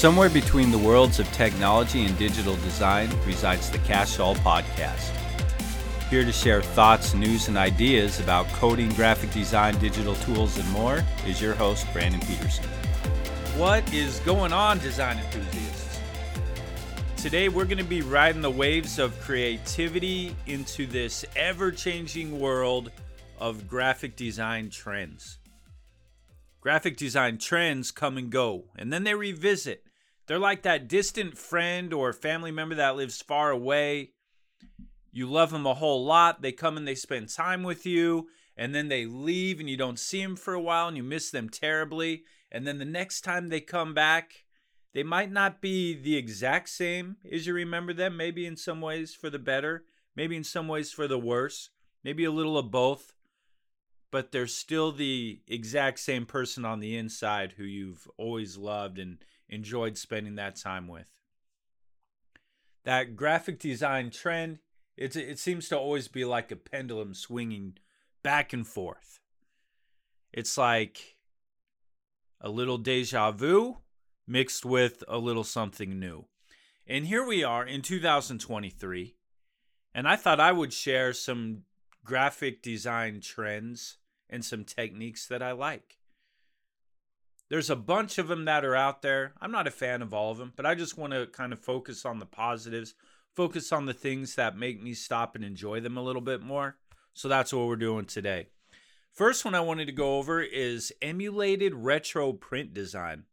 Somewhere between the worlds of technology and digital design resides the Cash All Podcast. Here to share thoughts, news, and ideas about coding, graphic design, digital tools, and more is your host, Brandon Peterson. What is going on, design enthusiasts? Today, we're going to be riding the waves of creativity into this ever changing world of graphic design trends. Graphic design trends come and go, and then they revisit. They're like that distant friend or family member that lives far away. You love them a whole lot. They come and they spend time with you, and then they leave, and you don't see them for a while, and you miss them terribly. And then the next time they come back, they might not be the exact same as you remember them, maybe in some ways for the better, maybe in some ways for the worse, maybe a little of both but they're still the exact same person on the inside who you've always loved and enjoyed spending that time with. That graphic design trend, it's, it seems to always be like a pendulum swinging back and forth. It's like a little deja vu mixed with a little something new. And here we are in 2023, and I thought I would share some graphic design trends and some techniques that I like. There's a bunch of them that are out there. I'm not a fan of all of them, but I just want to kind of focus on the positives, focus on the things that make me stop and enjoy them a little bit more. So that's what we're doing today. First one I wanted to go over is emulated retro print design.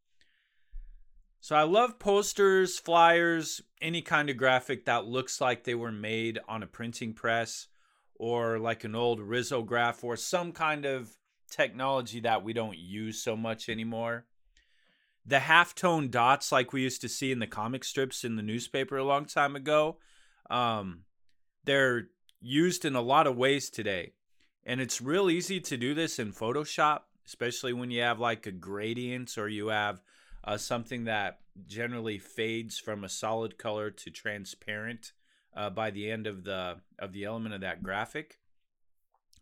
So I love posters, flyers, any kind of graphic that looks like they were made on a printing press or like an old risograph or some kind of technology that we don't use so much anymore. The halftone dots, like we used to see in the comic strips in the newspaper a long time ago, um, they're used in a lot of ways today. And it's real easy to do this in Photoshop, especially when you have like a gradient or you have uh, something that generally fades from a solid color to transparent uh, by the end of the of the element of that graphic.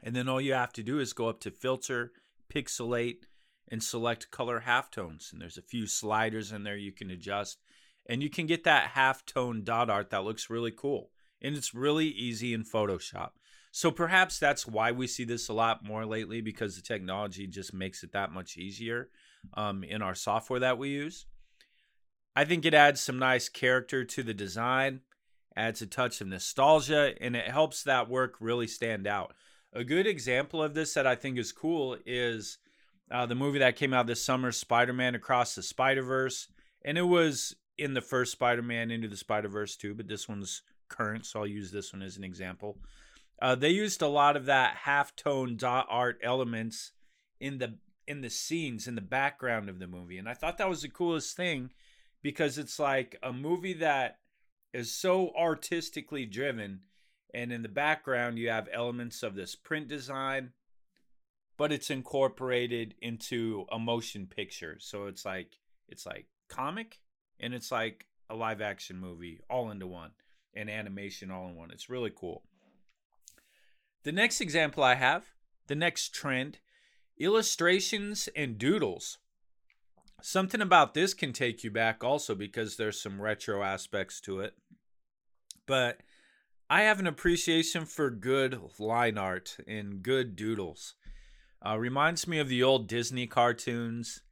And then all you have to do is go up to filter, pixelate, and select color halftones. And there's a few sliders in there you can adjust. And you can get that halftone dot art that looks really cool. And it's really easy in Photoshop. So perhaps that's why we see this a lot more lately because the technology just makes it that much easier um, in our software that we use. I think it adds some nice character to the design adds a touch of nostalgia, and it helps that work really stand out. A good example of this that I think is cool is uh, the movie that came out this summer, Spider Man Across the Spider Verse. And it was in the first Spider Man Into the Spider Verse too, but this one's current, so I'll use this one as an example. Uh, they used a lot of that half tone dot art elements in the in the scenes in the background of the movie, and I thought that was the coolest thing because it's like a movie that is so artistically driven and in the background you have elements of this print design but it's incorporated into a motion picture. So it's like it's like comic and it's like a live action movie all into one and animation all in one. It's really cool. The next example i have the next trend illustrations and doodles. Something about this can take you back also because there's some retro aspects to it. But I have an appreciation for good line art and good doodles. Uh, reminds me of the old Disney cartoons.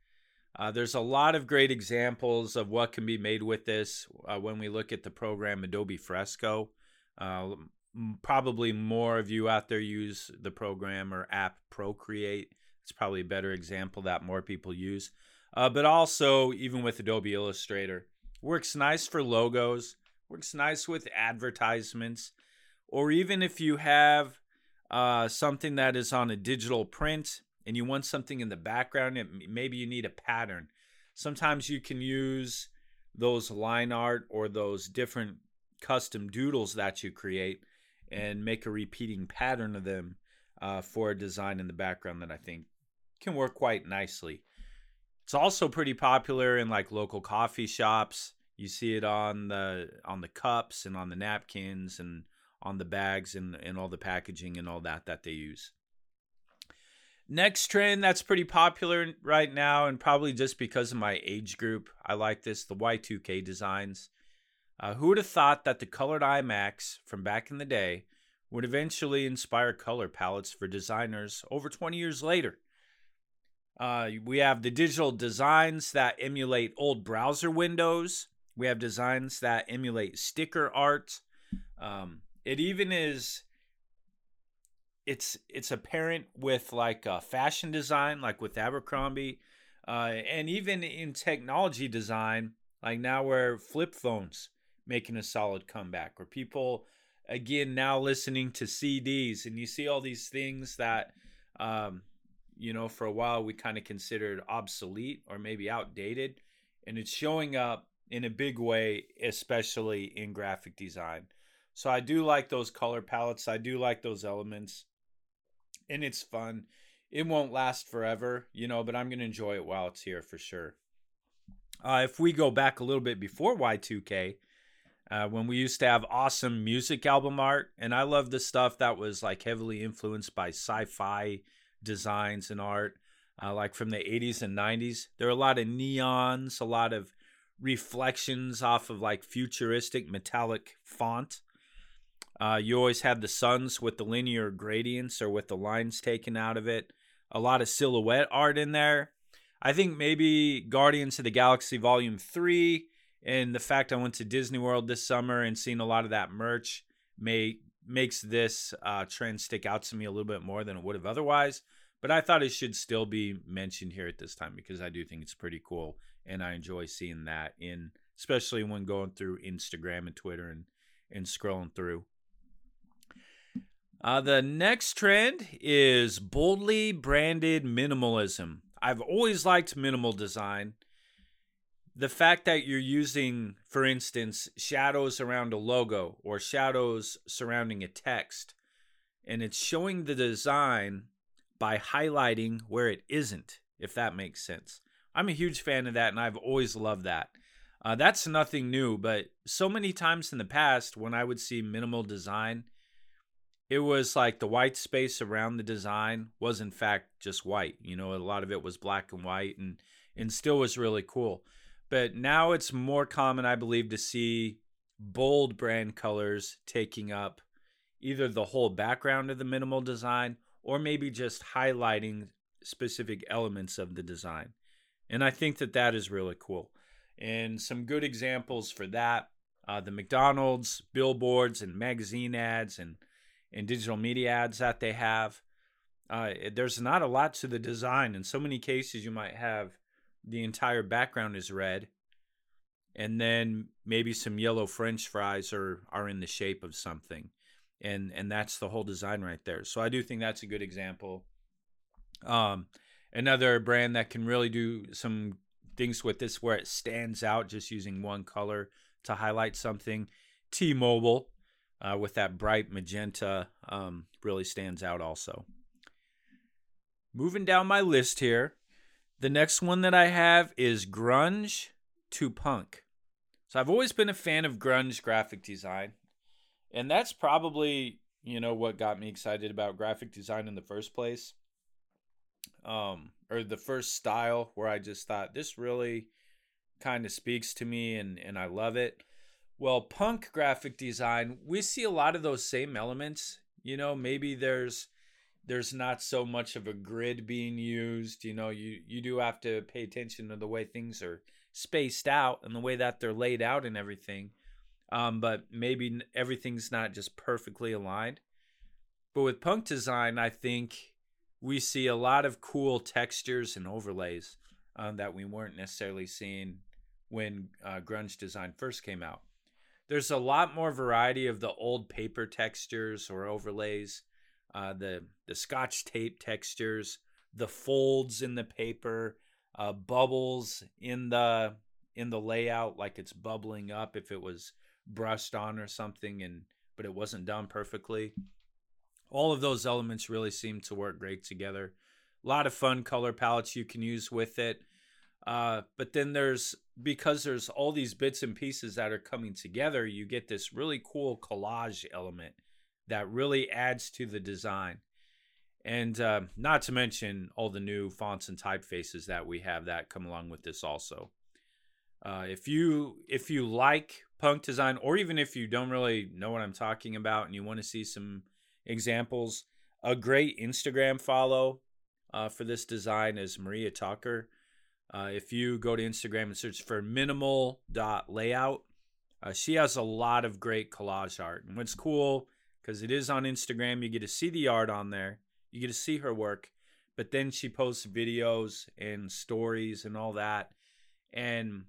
Uh, there's a lot of great examples of what can be made with this uh, when we look at the program Adobe Fresco. Uh, probably more of you out there use the program or app Procreate. It's probably a better example that more people use. Uh, but also, even with Adobe Illustrator, works nice for logos works nice with advertisements or even if you have uh, something that is on a digital print and you want something in the background it, maybe you need a pattern. Sometimes you can use those line art or those different custom doodles that you create and make a repeating pattern of them uh, for a design in the background that i think can work quite nicely. It's also pretty popular in like local coffee shops you see it on the on the cups and on the napkins and on the bags and, and all the packaging and all that that they use. Next trend that's pretty popular right now, and probably just because of my age group, I like this the Y2K designs. Uh, who would have thought that the colored iMacs from back in the day would eventually inspire color palettes for designers over 20 years later? Uh, we have the digital designs that emulate old browser windows. We have designs that emulate sticker art. Um, it even is. It's it's apparent with like fashion design, like with Abercrombie, uh, and even in technology design, like now where flip phones making a solid comeback, where people again now listening to CDs, and you see all these things that um, you know, for a while we kind of considered obsolete or maybe outdated. And it's showing up in a big way, especially in graphic design. So I do like those color palettes. I do like those elements. And it's fun. It won't last forever, you know, but I'm going to enjoy it while it's here for sure. Uh, if we go back a little bit before Y2K, uh, when we used to have awesome music album art, and I love the stuff that was like heavily influenced by sci fi designs and art, uh, like from the 80s and 90s. There are a lot of neons, a lot of reflections off of like futuristic metallic font. Uh, you always had the suns with the linear gradients or with the lines taken out of it. A lot of silhouette art in there. I think maybe Guardians of the Galaxy Volume 3 and the fact I went to Disney World this summer and seen a lot of that merch may makes this uh, trend stick out to me a little bit more than it would have otherwise. But I thought it should still be mentioned here at this time because I do think it's pretty cool and I enjoy seeing that in especially when going through Instagram and Twitter and and scrolling through. Uh, the next trend is boldly branded minimalism. I've always liked minimal design the fact that you're using, for instance, shadows around a logo or shadows surrounding a text, and it's showing the design by highlighting where it isn't, if that makes sense. I'm a huge fan of that, and I've always loved that. Uh, that's nothing new, but so many times in the past, when I would see minimal design, it was like the white space around the design was in fact just white. You know, a lot of it was black and white, and and still was really cool. But now it's more common, I believe, to see bold brand colors taking up either the whole background of the minimal design or maybe just highlighting specific elements of the design. And I think that that is really cool. And some good examples for that uh, the McDonald's billboards and magazine ads and, and digital media ads that they have. Uh, there's not a lot to the design. In so many cases, you might have the entire background is red and then maybe some yellow french fries are are in the shape of something and and that's the whole design right there so i do think that's a good example um another brand that can really do some things with this where it stands out just using one color to highlight something t-mobile uh, with that bright magenta um, really stands out also moving down my list here the next one that I have is grunge to punk. So I've always been a fan of grunge graphic design. And that's probably, you know, what got me excited about graphic design in the first place. Um, or the first style where I just thought this really kind of speaks to me and, and I love it. Well, punk graphic design, we see a lot of those same elements. You know, maybe there's there's not so much of a grid being used. You know, you you do have to pay attention to the way things are spaced out and the way that they're laid out and everything. Um, but maybe everything's not just perfectly aligned. But with punk design, I think we see a lot of cool textures and overlays um, that we weren't necessarily seeing when uh, grunge design first came out. There's a lot more variety of the old paper textures or overlays uh, the the scotch tape textures, the folds in the paper, uh, bubbles in the in the layout, like it's bubbling up if it was brushed on or something, and but it wasn't done perfectly. All of those elements really seem to work great together. A lot of fun color palettes you can use with it. Uh, but then there's because there's all these bits and pieces that are coming together, you get this really cool collage element that really adds to the design. And uh, not to mention all the new fonts and typefaces that we have that come along with this also. Uh, if you if you like punk design, or even if you don't really know what I'm talking about and you want to see some examples, a great Instagram follow uh, for this design is Maria Tucker. Uh, if you go to Instagram and search for minimal.layout, uh, she has a lot of great collage art. And what's cool, because it is on Instagram, you get to see the art on there, you get to see her work, but then she posts videos and stories and all that. And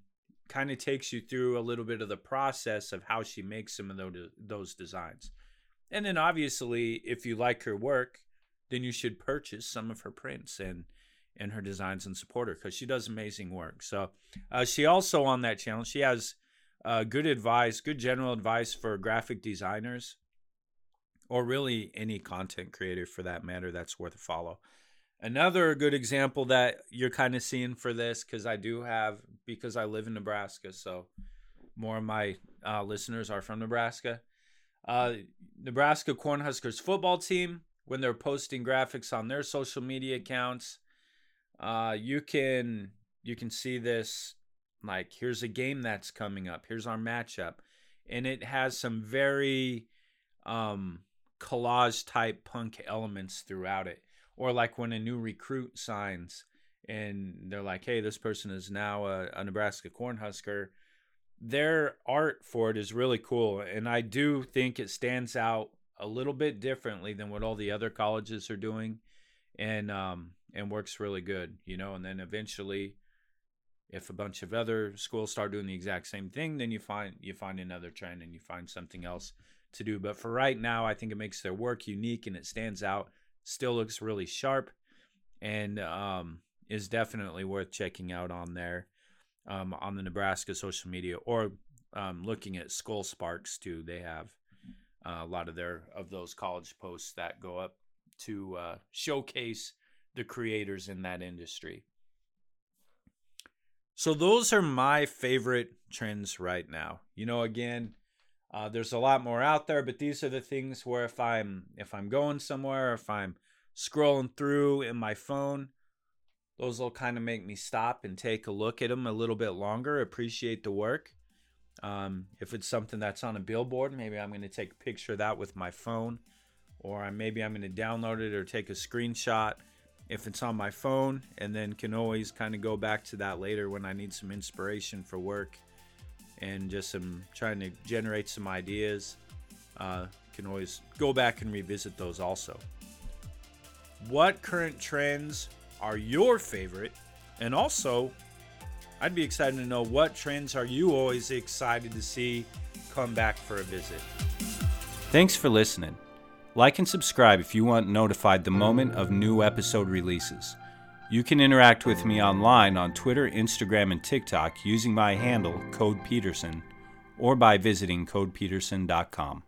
kind of takes you through a little bit of the process of how she makes some of those, those designs. And then obviously, if you like her work, then you should purchase some of her prints and and her designs and support her because she does amazing work. So uh, she also on that channel she has uh, good advice, good general advice for graphic designers, or really any content creator for that matter. That's worth a follow. Another good example that you're kind of seeing for this, because I do have, because I live in Nebraska, so more of my uh, listeners are from Nebraska. Uh, Nebraska Cornhuskers football team, when they're posting graphics on their social media accounts, uh, you can you can see this like here's a game that's coming up, here's our matchup, and it has some very um, collage type punk elements throughout it or like when a new recruit signs and they're like, hey, this person is now a, a Nebraska Cornhusker. Their art for it is really cool. And I do think it stands out a little bit differently than what all the other colleges are doing and um and works really good, you know, and then eventually if a bunch of other schools start doing the exact same thing, then you find you find another trend and you find something else to do. But for right now, I think it makes their work unique and it stands out still looks really sharp and um, is definitely worth checking out on there um, on the Nebraska social media or um, looking at Skull Sparks too. They have uh, a lot of their of those college posts that go up to uh, showcase the creators in that industry. So those are my favorite trends right now. You know, again, uh, there's a lot more out there, but these are the things where if I'm if I'm going somewhere, if I'm scrolling through in my phone, those will kind of make me stop and take a look at them a little bit longer. Appreciate the work. Um, if it's something that's on a billboard, maybe I'm going to take a picture of that with my phone, or maybe I'm going to download it or take a screenshot if it's on my phone, and then can always kind of go back to that later when I need some inspiration for work and just some trying to generate some ideas. Uh, can always go back and revisit those also. What current trends are your favorite? And also, I'd be excited to know what trends are you always excited to see come back for a visit. Thanks for listening. Like and subscribe if you want notified the moment of new episode releases. You can interact with me online on Twitter, Instagram, and TikTok using my handle, Code Peterson, or by visiting codepeterson.com.